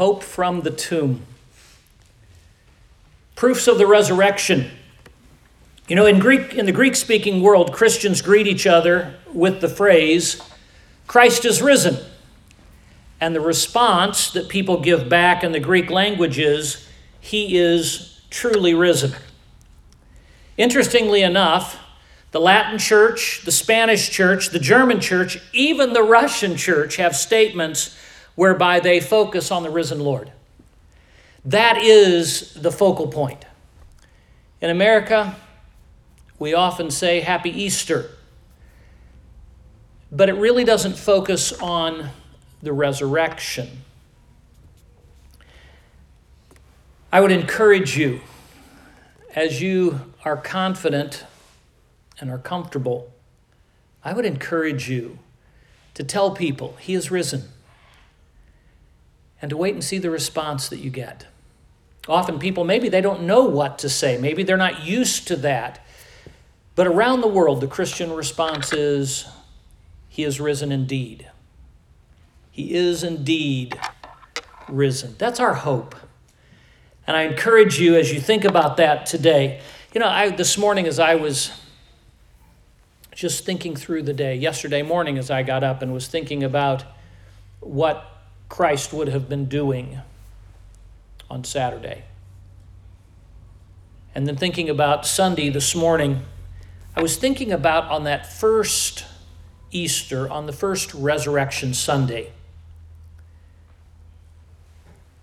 Hope from the tomb. Proofs of the resurrection. You know, in Greek in the Greek-speaking world, Christians greet each other with the phrase, Christ is risen. And the response that people give back in the Greek language is, He is truly risen. Interestingly enough, the Latin church, the Spanish church, the German church, even the Russian church have statements whereby they focus on the risen Lord. That is the focal point. In America, we often say Happy Easter, but it really doesn't focus on the resurrection. I would encourage you, as you are confident and are comfortable, I would encourage you to tell people He is risen and to wait and see the response that you get. Often people, maybe they don't know what to say, maybe they're not used to that. But around the world, the Christian response is, He is risen indeed. He is indeed risen. That's our hope. And I encourage you as you think about that today. You know, I, this morning as I was just thinking through the day, yesterday morning as I got up and was thinking about what Christ would have been doing on Saturday. And then thinking about Sunday this morning, I was thinking about on that first Easter, on the first Resurrection Sunday.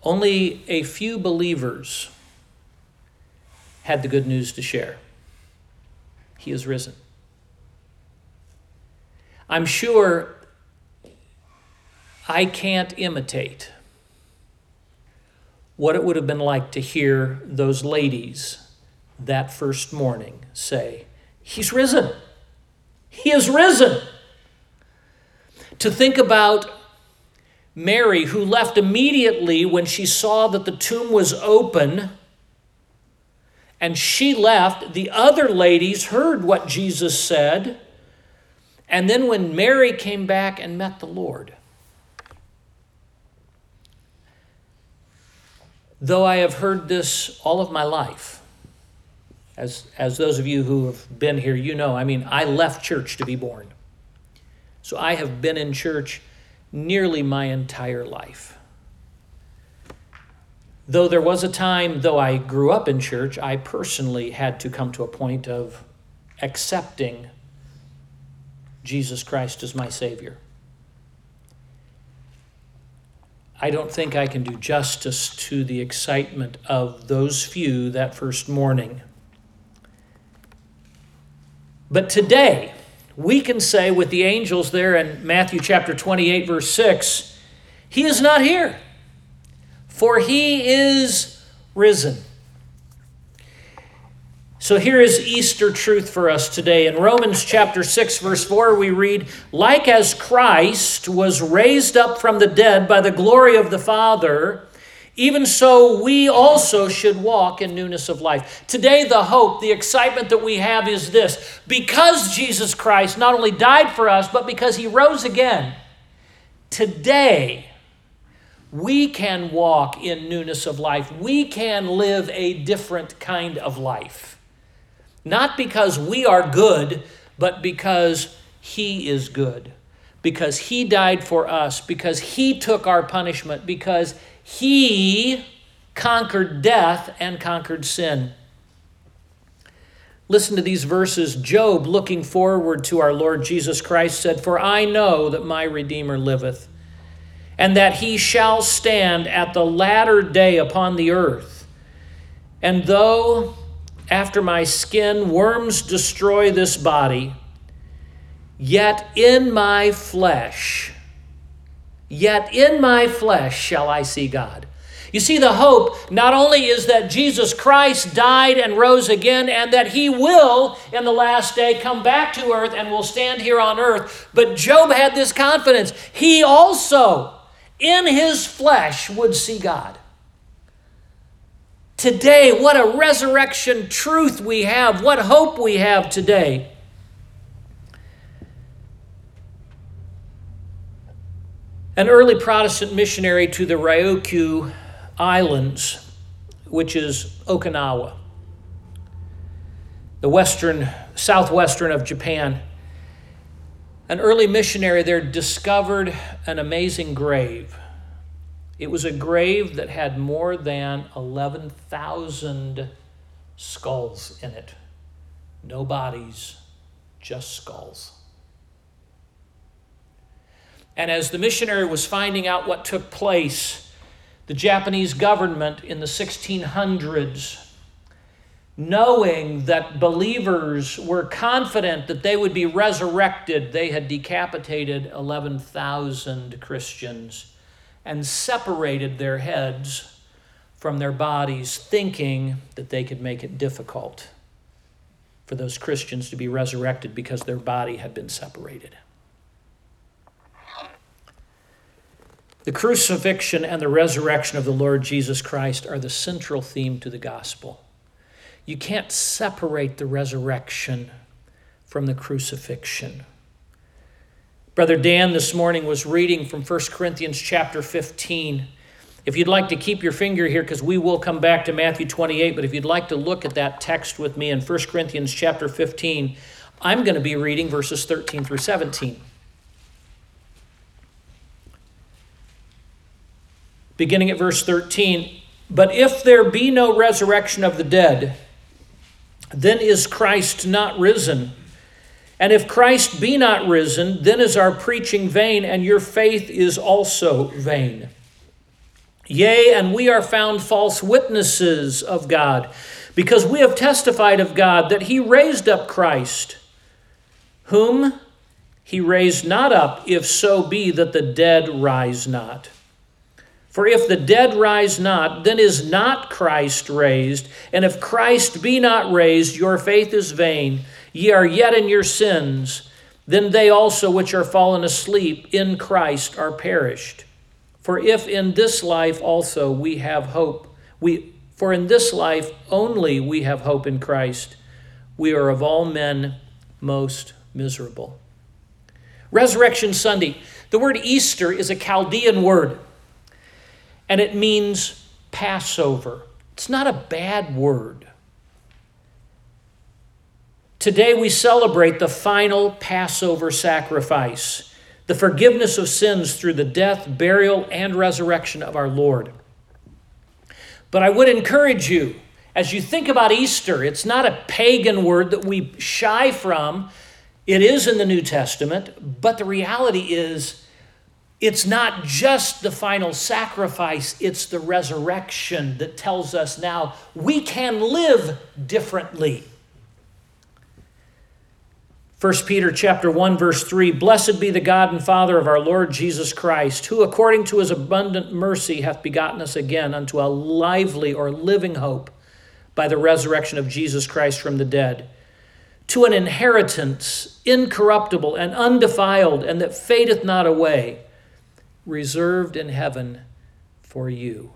Only a few believers had the good news to share. He is risen. I'm sure I can't imitate what it would have been like to hear those ladies that first morning say, He's risen. He is risen. To think about Mary, who left immediately when she saw that the tomb was open, and she left. The other ladies heard what Jesus said. And then when Mary came back and met the Lord, though I have heard this all of my life, as, as those of you who have been here, you know, I mean, I left church to be born. So I have been in church nearly my entire life. Though there was a time, though I grew up in church, I personally had to come to a point of accepting Jesus Christ as my Savior. I don't think I can do justice to the excitement of those few that first morning. But today, we can say with the angels there in Matthew chapter 28, verse 6, He is not here, for He is risen. So here is Easter truth for us today. In Romans chapter 6, verse 4, we read, Like as Christ was raised up from the dead by the glory of the Father, even so we also should walk in newness of life. Today, the hope, the excitement that we have is this because Jesus Christ not only died for us, but because he rose again, today, we can walk in newness of life. We can live a different kind of life. Not because we are good, but because He is good. Because He died for us, because He took our punishment, because He conquered death and conquered sin. Listen to these verses. Job, looking forward to our Lord Jesus Christ, said, For I know that my Redeemer liveth, and that he shall stand at the latter day upon the earth. And though after my skin, worms destroy this body, yet in my flesh, yet in my flesh shall I see God. You see, the hope not only is that Jesus Christ died and rose again, and that he will, in the last day, come back to earth and will stand here on earth, but Job had this confidence. He also, in his flesh, would see God. Today, what a resurrection truth we have, what hope we have today. An early Protestant missionary to the Ryukyu Islands, which is Okinawa, the western, southwestern of Japan. An early missionary there discovered an amazing grave. It was a grave that had more than 11,000 skulls in it. No bodies, just skulls. And as the missionary was finding out what took place, the Japanese government in the 1600s, knowing that believers were confident that they would be resurrected, they had decapitated 11,000 Christians and separated their heads from their bodies, thinking that they could make it difficult for those Christians to be resurrected because their body had been separated. The crucifixion and the resurrection of the Lord Jesus Christ are the central theme to the gospel. You can't separate the resurrection from the crucifixion. Brother Dan this morning was reading from 1 Corinthians chapter 15. If you'd like to keep your finger here, because we will come back to Matthew 28, but if you'd like to look at that text with me in 1 Corinthians chapter 15, I'm going to be reading verses 13 through 17. beginning at verse 13. But if there be no resurrection of the dead, then is Christ not risen. And if Christ be not risen, then is our preaching vain, and your faith is also vain. Yea, and we are found false witnesses of God, because we have testified of God that he raised up Christ, whom he raised not up, if so be that the dead rise not. For if the dead rise not, then is not Christ raised. And if Christ be not raised, your faith is vain. Ye are yet in your sins. Then they also which are fallen asleep in Christ are perished. For if in this life also we have hope, we for in this life only we have hope in Christ, we are of all men most miserable. Resurrection Sunday. The word Easter is a Chaldean word and it means Passover. It's not a bad word. Today we celebrate the final Passover sacrifice, the forgiveness of sins through the death, burial, and resurrection of our Lord. But I would encourage you, as you think about Easter, it's not a pagan word that we shy from. It is in the New Testament, but the reality is it's not just the final sacrifice, it's the resurrection that tells us now we can live differently. 1 Peter chapter 1 verse 3 Blessed be the God and Father of our Lord Jesus Christ who according to his abundant mercy hath begotten us again unto a lively or living hope by the resurrection of Jesus Christ from the dead to an inheritance incorruptible and undefiled and that fadeth not away reserved in heaven for you.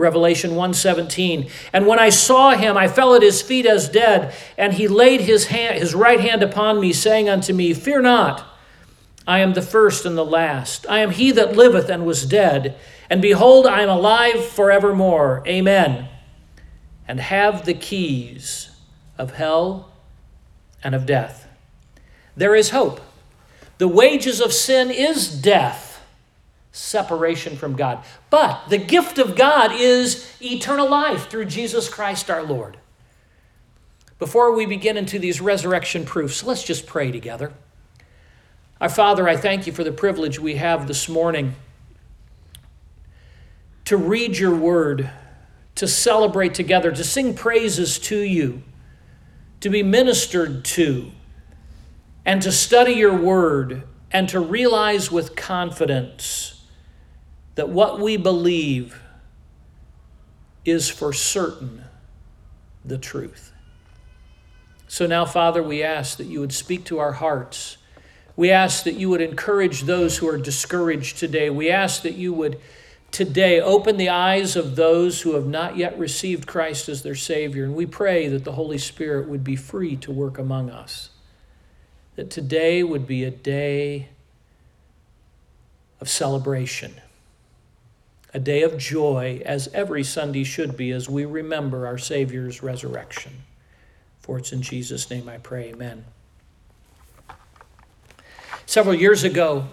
Revelation 1:17 And when I saw him I fell at his feet as dead and he laid his hand his right hand upon me saying unto me fear not I am the first and the last. I am he that liveth and was dead and behold I am alive forevermore. Amen. And have the keys of hell and of death. There is hope. The wages of sin is death separation from God. But the gift of God is eternal life through Jesus Christ our Lord. Before we begin into these resurrection proofs, let's just pray together. Our Father, I thank you for the privilege we have this morning to read your word, to celebrate together, to sing praises to you, to be ministered to, and to study your word, and to realize with confidence that what we believe is for certain the truth. So now, Father, we ask that you would speak to our hearts. We ask that you would encourage those who are discouraged today. We ask that you would today open the eyes of those who have not yet received Christ as their Savior. And we pray that the Holy Spirit would be free to work among us. That today would be a day of celebration, a day of joy, as every Sunday should be, as we remember our Savior's resurrection. For it's in Jesus' name I pray, amen. Several years ago,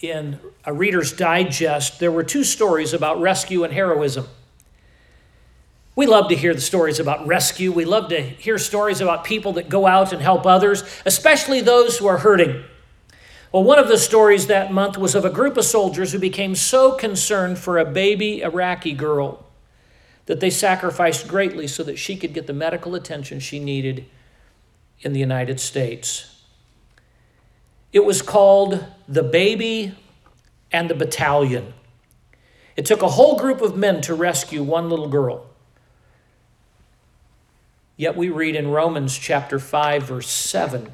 in a Reader's Digest, there were two stories about rescue and heroism. We love to hear the stories about rescue. We love to hear stories about people that go out and help others, especially those who are hurting. Well, one of the stories that month was of a group of soldiers who became so concerned for a baby Iraqi girl that they sacrificed greatly so that she could get the medical attention she needed in the United States. It was called The Baby and the Battalion. It took a whole group of men to rescue one little girl. Yet we read in Romans chapter 5, verse 7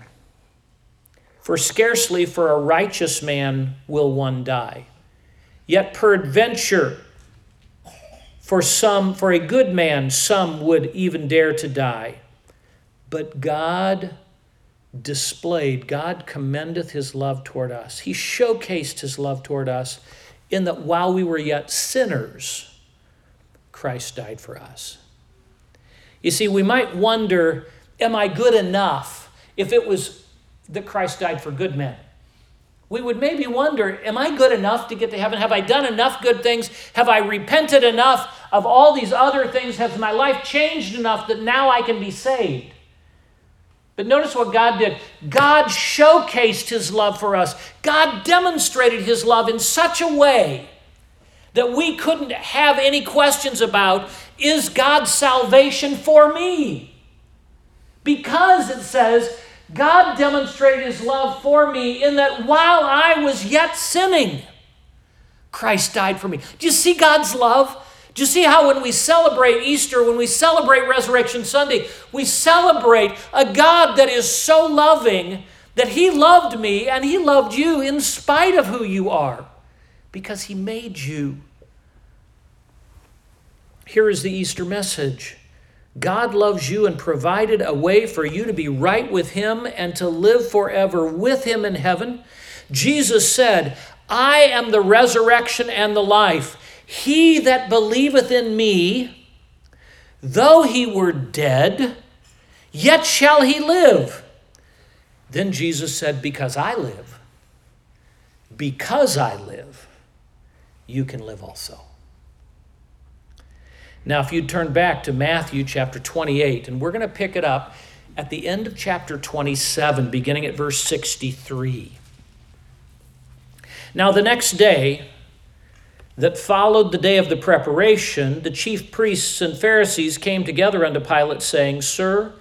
For scarcely for a righteous man will one die, yet peradventure for some, for a good man, some would even dare to die. But God displayed, God commendeth his love toward us. He showcased his love toward us in that while we were yet sinners, Christ died for us. You see, we might wonder, am I good enough if it was that Christ died for good men? We would maybe wonder, am I good enough to get to heaven? Have I done enough good things? Have I repented enough of all these other things? Has my life changed enough that now I can be saved? But notice what God did. God showcased his love for us. God demonstrated his love in such a way that we couldn't have any questions about is God's salvation for me? Because it says, God demonstrated his love for me in that while I was yet sinning, Christ died for me. Do you see God's love? Do you see how when we celebrate Easter, when we celebrate Resurrection Sunday, we celebrate a God that is so loving that He loved me and He loved you in spite of who you are because He made you. Here is the Easter message God loves you and provided a way for you to be right with Him and to live forever with Him in heaven. Jesus said, I am the resurrection and the life. He that believeth in me, though he were dead, yet shall he live. Then Jesus said, Because I live, because I live, you can live also. Now, if you turn back to Matthew chapter 28, and we're going to pick it up at the end of chapter 27, beginning at verse 63. Now, the next day that followed the day of the preparation, the chief priests and Pharisees came together unto Pilate, saying, Sir,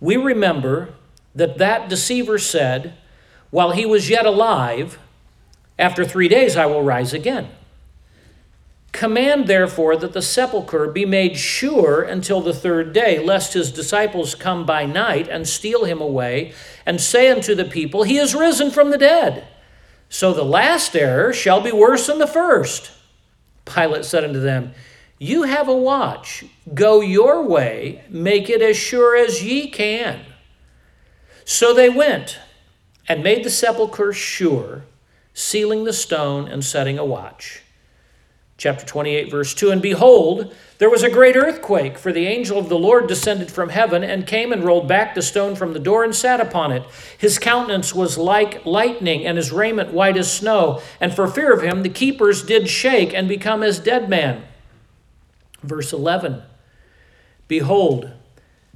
we remember that that deceiver said, While he was yet alive, after three days I will rise again. Command therefore that the sepulchre be made sure until the third day, lest his disciples come by night and steal him away, and say unto the people, He is risen from the dead. So the last error shall be worse than the first. Pilate said unto them, You have a watch. Go your way, make it as sure as ye can. So they went and made the sepulchre sure, sealing the stone and setting a watch chapter 28, verse 2 And behold, there was a great earthquake, for the angel of the Lord descended from heaven and came and rolled back the stone from the door and sat upon it. His countenance was like lightning, and his raiment white as snow. And for fear of him, the keepers did shake and become as dead men. Verse 11 Behold,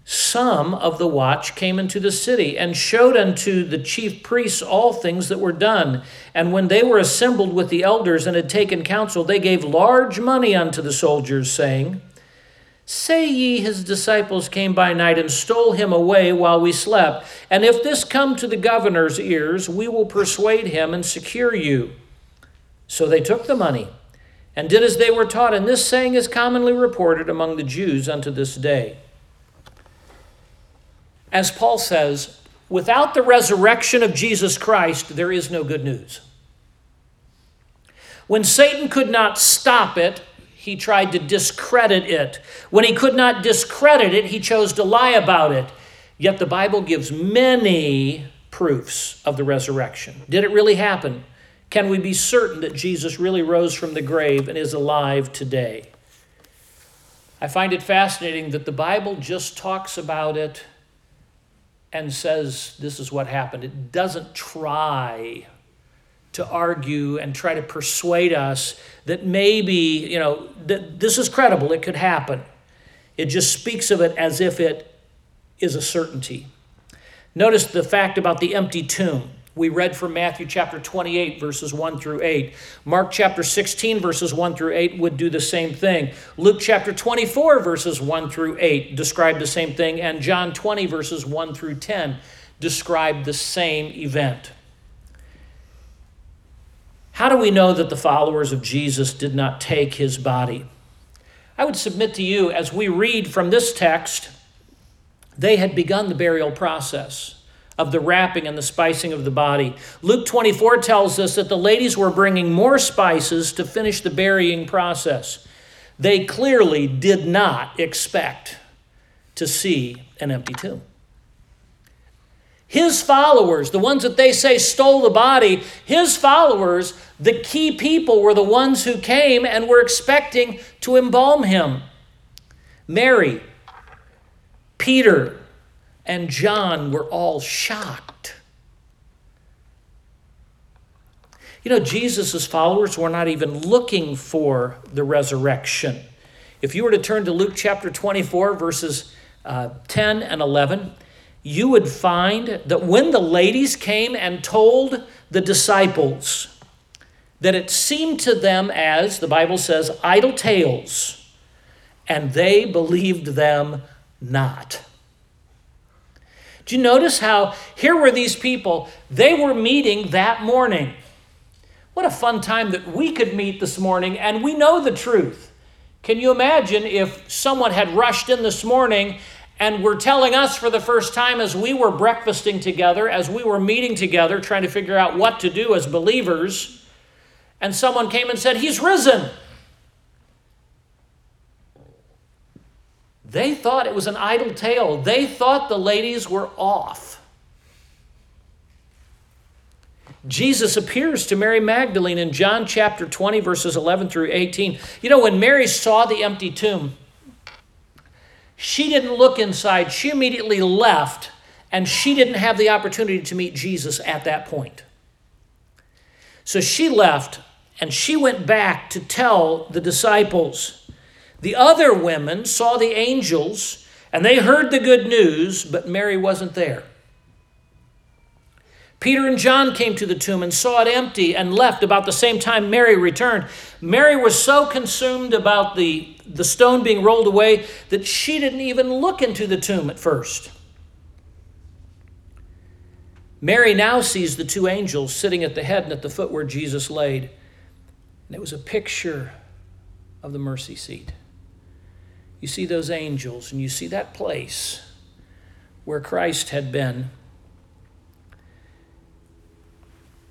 some of the watch came into the city and showed unto the chief priests all things that were done. And when they were assembled with the elders and had taken counsel, they gave large money unto the soldiers, saying, Say ye, his disciples came by night and stole him away while we slept. And if this come to the governor's ears, we will persuade him and secure you. So they took the money and did as they were taught. And this saying is commonly reported among the Jews unto this day. As Paul says, without the resurrection of Jesus Christ, there is no good news. When Satan could not stop it, he tried to discredit it. When he could not discredit it, he chose to lie about it. Yet the Bible gives many proofs of the resurrection. Did it really happen? can we be certain that Jesus really rose from the grave and is alive today? I find it fascinating that the Bible just talks about it and says this is what happened. It doesn't try to argue and try to persuade us that maybe, you know, that this is credible, it could happen. It just speaks of it as if it is a certainty. Notice the fact about the empty tomb. We read from Matthew chapter 28, verses 1 through 8. Mark chapter 16, verses 1 through 8 would do the same thing. Luke chapter 24, verses 1 through 8 describe the same thing. And John 20, verses 1 through 10 describe the same event. How do we know that the followers of Jesus did not take his body? I would submit to you, as we read from this text, they had begun the burial process of the wrapping and the spicing of the body. Luke 24 tells us that the ladies were bringing more spices to finish the burying process. They clearly did not expect to see an empty tomb. His followers, the ones that they say stole the body, his followers, the key people, were the ones who came and were expecting to embalm him. Mary, Peter, and John were all shocked. You know, Jesus' followers were not even looking for the resurrection. If you were to turn to Luke chapter 24, verses uh, 10 and 11, you would find that when the ladies came and told the disciples that it seemed to them as, the Bible says, idle tales, and they believed them not. Do you notice how here were these people, they were meeting that morning. What a fun time that we could meet this morning and we know the truth. Can you imagine if someone had rushed in this morning and were telling us for the first time as we were breakfasting together, as we were meeting together, trying to figure out what to do as believers, and someone came and said, He's risen. They thought it was an idle tale. They thought the ladies were off. Jesus appears to Mary Magdalene in John chapter 20, verses 11 through 18. You know, when Mary saw the empty tomb, she didn't look inside. She immediately left, and she didn't have the opportunity to meet Jesus at that point. So she left, and she went back to tell the disciples. The other women saw the angels and they heard the good news, but Mary wasn't there. Peter and John came to the tomb and saw it empty and left about the same time Mary returned. Mary was so consumed about the, the stone being rolled away that she didn't even look into the tomb at first. Mary now sees the two angels sitting at the head and at the foot where Jesus laid. And it was a picture of the mercy seat you see those angels and you see that place where Christ had been.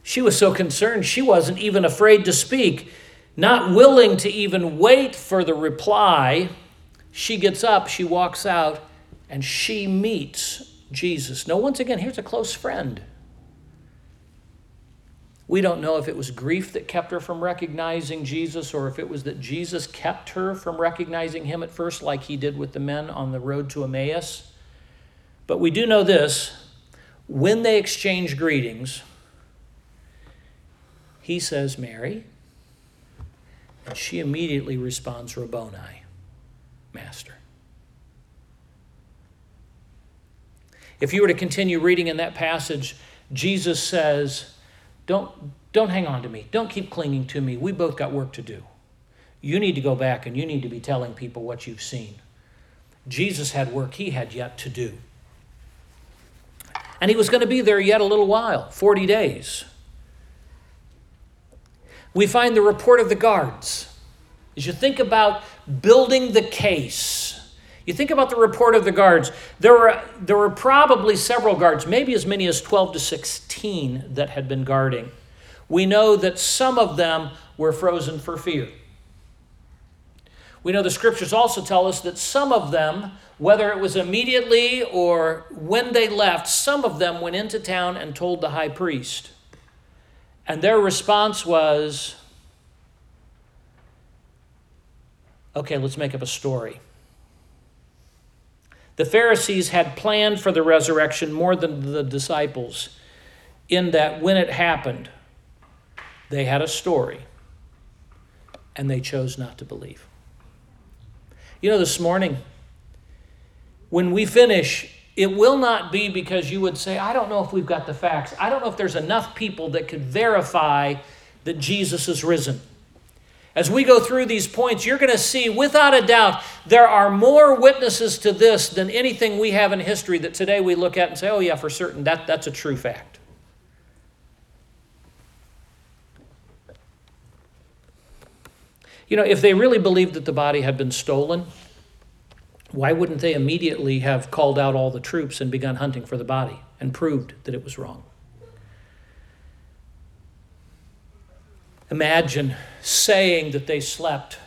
She was so concerned, she wasn't even afraid to speak, not willing to even wait for the reply. She gets up, she walks out, and she meets Jesus. Now, once again, here's a close friend. We don't know if it was grief that kept her from recognizing Jesus or if it was that Jesus kept her from recognizing him at first, like he did with the men on the road to Emmaus. But we do know this when they exchange greetings, he says, Mary, and she immediately responds, Rabboni, Master. If you were to continue reading in that passage, Jesus says, don't, don't hang on to me. Don't keep clinging to me. We both got work to do. You need to go back and you need to be telling people what you've seen. Jesus had work he had yet to do. And he was going to be there yet a little while 40 days. We find the report of the guards. As you think about building the case, you think about the report of the guards. There were, there were probably several guards, maybe as many as 12 to 16 that had been guarding. We know that some of them were frozen for fear. We know the scriptures also tell us that some of them, whether it was immediately or when they left, some of them went into town and told the high priest. And their response was okay, let's make up a story. The Pharisees had planned for the resurrection more than the disciples, in that when it happened, they had a story and they chose not to believe. You know, this morning, when we finish, it will not be because you would say, I don't know if we've got the facts. I don't know if there's enough people that could verify that Jesus is risen. As we go through these points, you're going to see, without a doubt, there are more witnesses to this than anything we have in history that today we look at and say, oh, yeah, for certain, that, that's a true fact. You know, if they really believed that the body had been stolen, why wouldn't they immediately have called out all the troops and begun hunting for the body and proved that it was wrong? Imagine saying that they slept,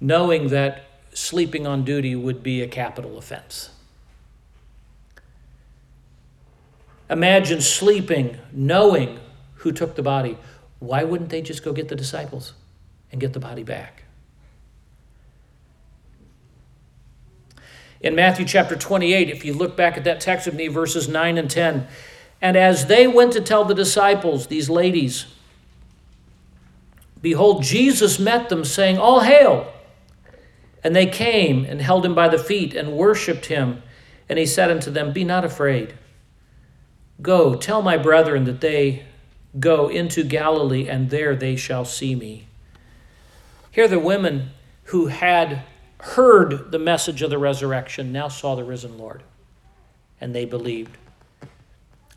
knowing that sleeping on duty would be a capital offense. Imagine sleeping, knowing who took the body. Why wouldn't they just go get the disciples and get the body back? In Matthew chapter 28, if you look back at that text with me, verses 9 and 10, and as they went to tell the disciples, these ladies, Behold, Jesus met them, saying, All hail! And they came and held him by the feet and worshipped him. And he said unto them, Be not afraid. Go, tell my brethren that they go into Galilee, and there they shall see me. Here, the women who had heard the message of the resurrection now saw the risen Lord, and they believed.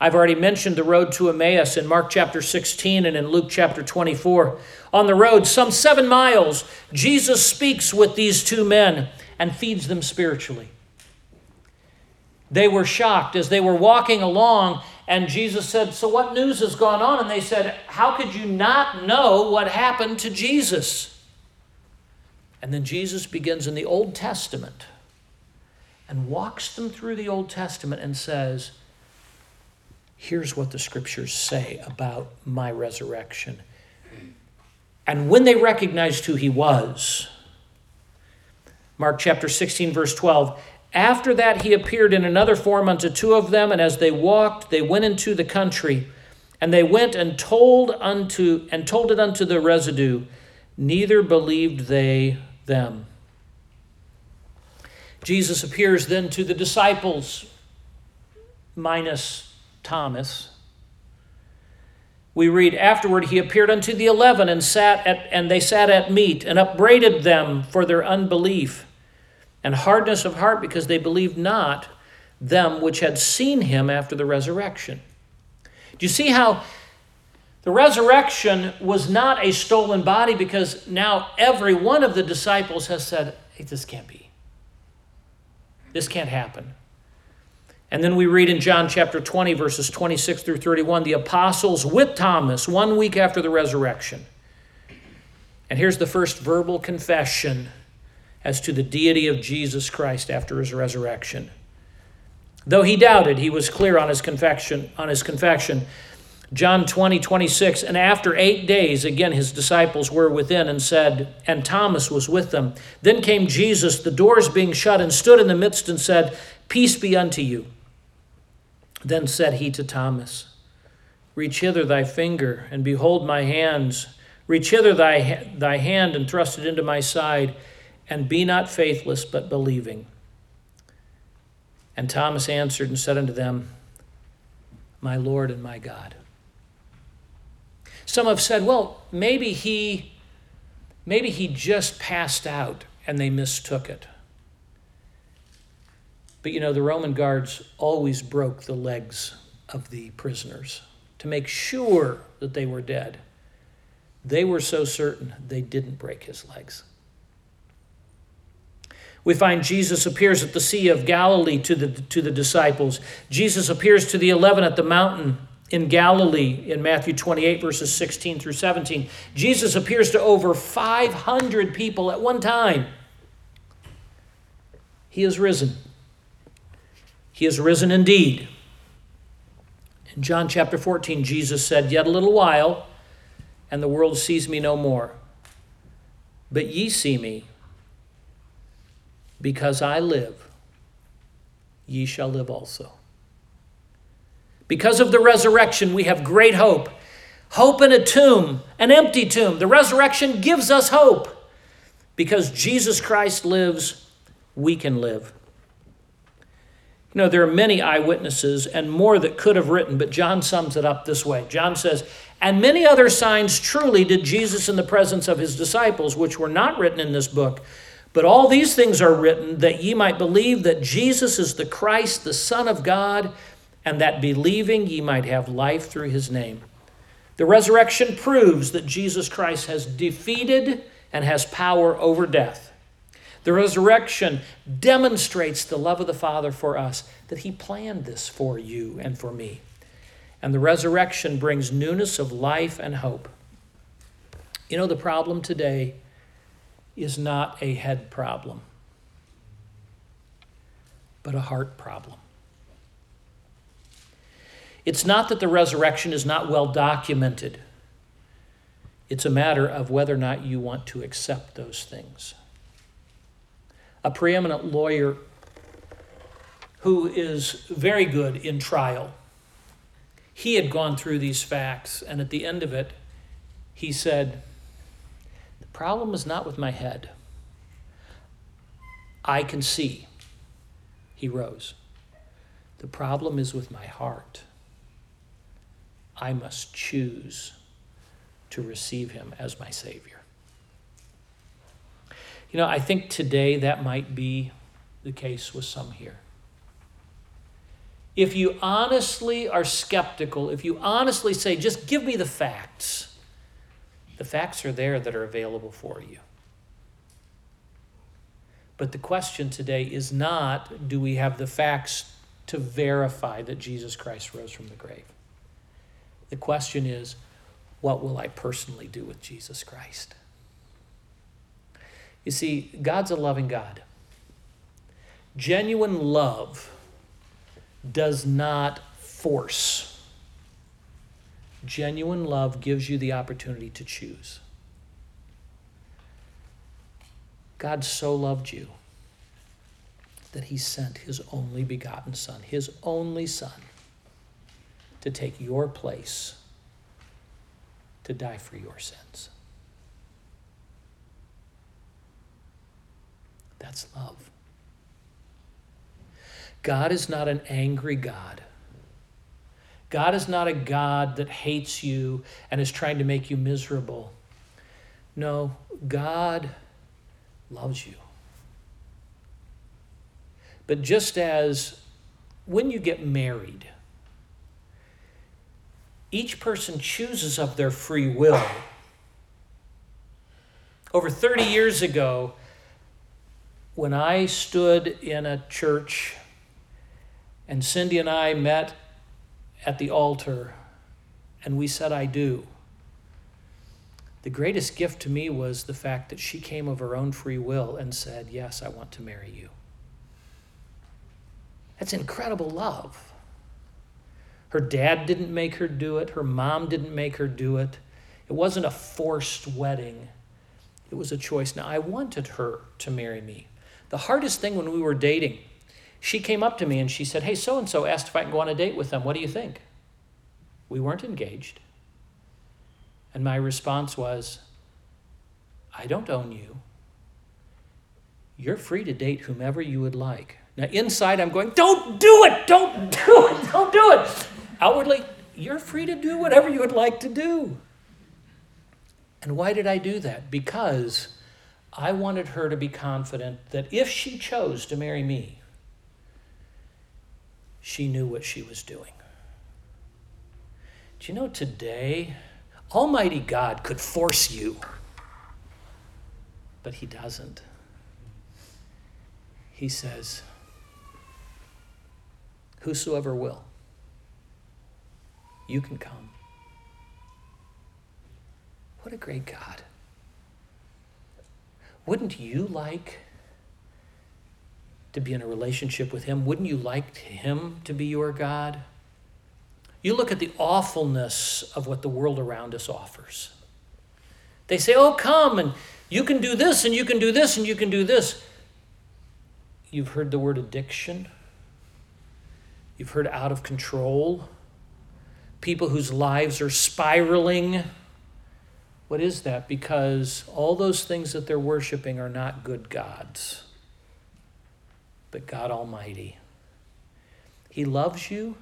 I've already mentioned the road to Emmaus in Mark chapter 16 and in Luke chapter 24. On the road, some seven miles, Jesus speaks with these two men and feeds them spiritually. They were shocked as they were walking along, and Jesus said, So, what news has gone on? And they said, How could you not know what happened to Jesus? And then Jesus begins in the Old Testament and walks them through the Old Testament and says, here's what the scriptures say about my resurrection. And when they recognized who he was, Mark chapter 16, verse 12, after that he appeared in another form unto two of them, and as they walked, they went into the country, and they went and told unto and told it unto the residue, neither believed they them. Jesus appears then to the disciples, minus Thomas. We read afterward he appeared unto the eleven and sat at and they sat at meat and upbraided them for their unbelief and hardness of heart because they believed not them which had seen him after the resurrection. Do you see how the resurrection was not a stolen body because now every one of the disciples has said, hey, this can't be. This can't happen. And then we read in John chapter 20, verses 26 through 31, the apostles with Thomas one week after the resurrection. And here's the first verbal confession as to the deity of Jesus Christ after his resurrection. Though he doubted, he was clear on his confession, on his confession. John 20, 26, and after eight days, again his disciples were within and said, and Thomas was with them. Then came Jesus, the doors being shut, and stood in the midst and said, Peace be unto you. Then said he to Thomas, Reach hither thy finger, and behold my hands. Reach hither thy, thy hand, and thrust it into my side, and be not faithless, but believing. And Thomas answered and said unto them, My Lord and my God. Some have said, well, maybe he maybe he just passed out and they mistook it. But you know, the Roman guards always broke the legs of the prisoners to make sure that they were dead. They were so certain they didn't break his legs. We find Jesus appears at the Sea of Galilee to the, to the disciples. Jesus appears to the eleven at the mountain in Galilee in Matthew 28, verses 16 through 17. Jesus appears to over 500 people at one time. He is risen. He is risen indeed. In John chapter 14, Jesus said, Yet a little while, and the world sees me no more. But ye see me, because I live, ye shall live also. Because of the resurrection, we have great hope. Hope in a tomb, an empty tomb. The resurrection gives us hope. Because Jesus Christ lives, we can live. You know, there are many eyewitnesses and more that could have written, but John sums it up this way. John says, And many other signs truly did Jesus in the presence of his disciples, which were not written in this book. But all these things are written that ye might believe that Jesus is the Christ, the Son of God, and that believing ye might have life through his name. The resurrection proves that Jesus Christ has defeated and has power over death. The resurrection demonstrates the love of the Father for us, that He planned this for you and for me. And the resurrection brings newness of life and hope. You know, the problem today is not a head problem, but a heart problem. It's not that the resurrection is not well documented. It's a matter of whether or not you want to accept those things a preeminent lawyer who is very good in trial. He had gone through these facts, and at the end of it, he said, The problem is not with my head. I can see. He rose. The problem is with my heart. I must choose to receive him as my Savior. You know, I think today that might be the case with some here. If you honestly are skeptical, if you honestly say, just give me the facts, the facts are there that are available for you. But the question today is not do we have the facts to verify that Jesus Christ rose from the grave? The question is, what will I personally do with Jesus Christ? You see, God's a loving God. Genuine love does not force. Genuine love gives you the opportunity to choose. God so loved you that he sent his only begotten Son, his only Son, to take your place, to die for your sins. That's love. God is not an angry God. God is not a God that hates you and is trying to make you miserable. No, God loves you. But just as when you get married, each person chooses of their free will. Over 30 years ago, when I stood in a church and Cindy and I met at the altar and we said, I do, the greatest gift to me was the fact that she came of her own free will and said, Yes, I want to marry you. That's incredible love. Her dad didn't make her do it, her mom didn't make her do it. It wasn't a forced wedding, it was a choice. Now, I wanted her to marry me. The hardest thing when we were dating, she came up to me and she said, Hey, so and so asked if I can go on a date with them. What do you think? We weren't engaged. And my response was, I don't own you. You're free to date whomever you would like. Now, inside, I'm going, Don't do it! Don't do it! Don't do it! Outwardly, you're free to do whatever you would like to do. And why did I do that? Because I wanted her to be confident that if she chose to marry me, she knew what she was doing. Do you know today, Almighty God could force you, but He doesn't. He says, Whosoever will, you can come. What a great God. Wouldn't you like to be in a relationship with Him? Wouldn't you like Him to be your God? You look at the awfulness of what the world around us offers. They say, Oh, come and you can do this and you can do this and you can do this. You've heard the word addiction. You've heard out of control. People whose lives are spiraling. What is that? Because all those things that they're worshiping are not good gods, but God Almighty. He loves you.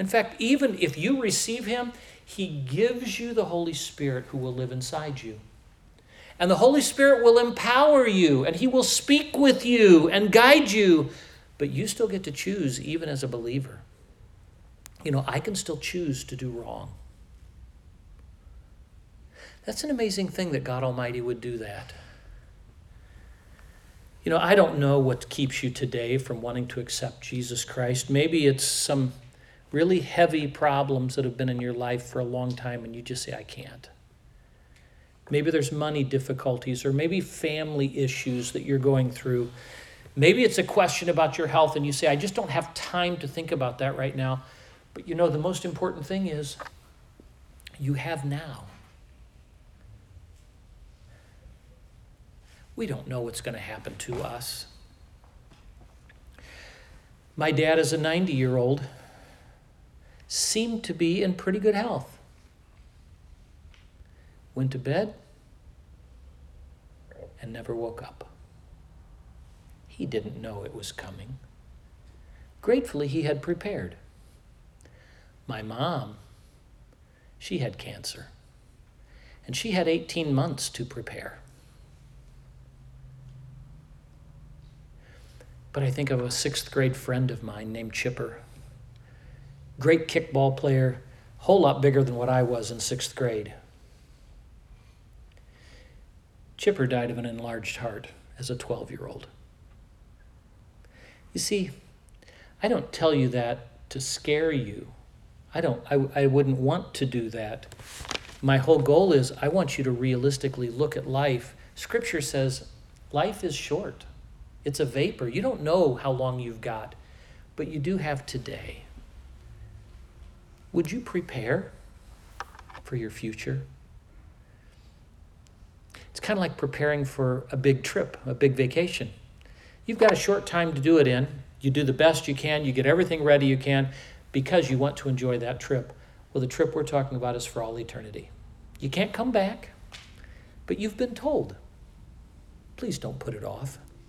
In fact, even if you receive Him, He gives you the Holy Spirit who will live inside you. And the Holy Spirit will empower you and He will speak with you and guide you. But you still get to choose, even as a believer. You know, I can still choose to do wrong. That's an amazing thing that God Almighty would do that. You know, I don't know what keeps you today from wanting to accept Jesus Christ. Maybe it's some really heavy problems that have been in your life for a long time and you just say, I can't. Maybe there's money difficulties or maybe family issues that you're going through. Maybe it's a question about your health and you say, I just don't have time to think about that right now. But you know, the most important thing is you have now. We don't know what's going to happen to us. My dad, as a 90 year old, seemed to be in pretty good health. Went to bed and never woke up. He didn't know it was coming. Gratefully, he had prepared. My mom, she had cancer, and she had 18 months to prepare. But I think of a sixth grade friend of mine named Chipper. Great kickball player, whole lot bigger than what I was in sixth grade. Chipper died of an enlarged heart as a 12 year old. You see, I don't tell you that to scare you. I don't I, I wouldn't want to do that. My whole goal is I want you to realistically look at life. Scripture says life is short. It's a vapor. You don't know how long you've got, but you do have today. Would you prepare for your future? It's kind of like preparing for a big trip, a big vacation. You've got a short time to do it in. You do the best you can, you get everything ready you can because you want to enjoy that trip. Well, the trip we're talking about is for all eternity. You can't come back, but you've been told. Please don't put it off.